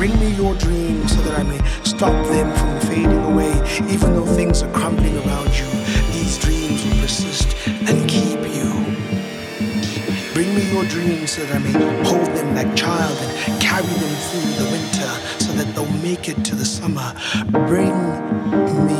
Bring me your dreams so that I may stop them from fading away, even though things are crumbling around you. These dreams will persist and keep you. Bring me your dreams so that I may hold them like child and carry them through the winter so that they'll make it to the summer. Bring me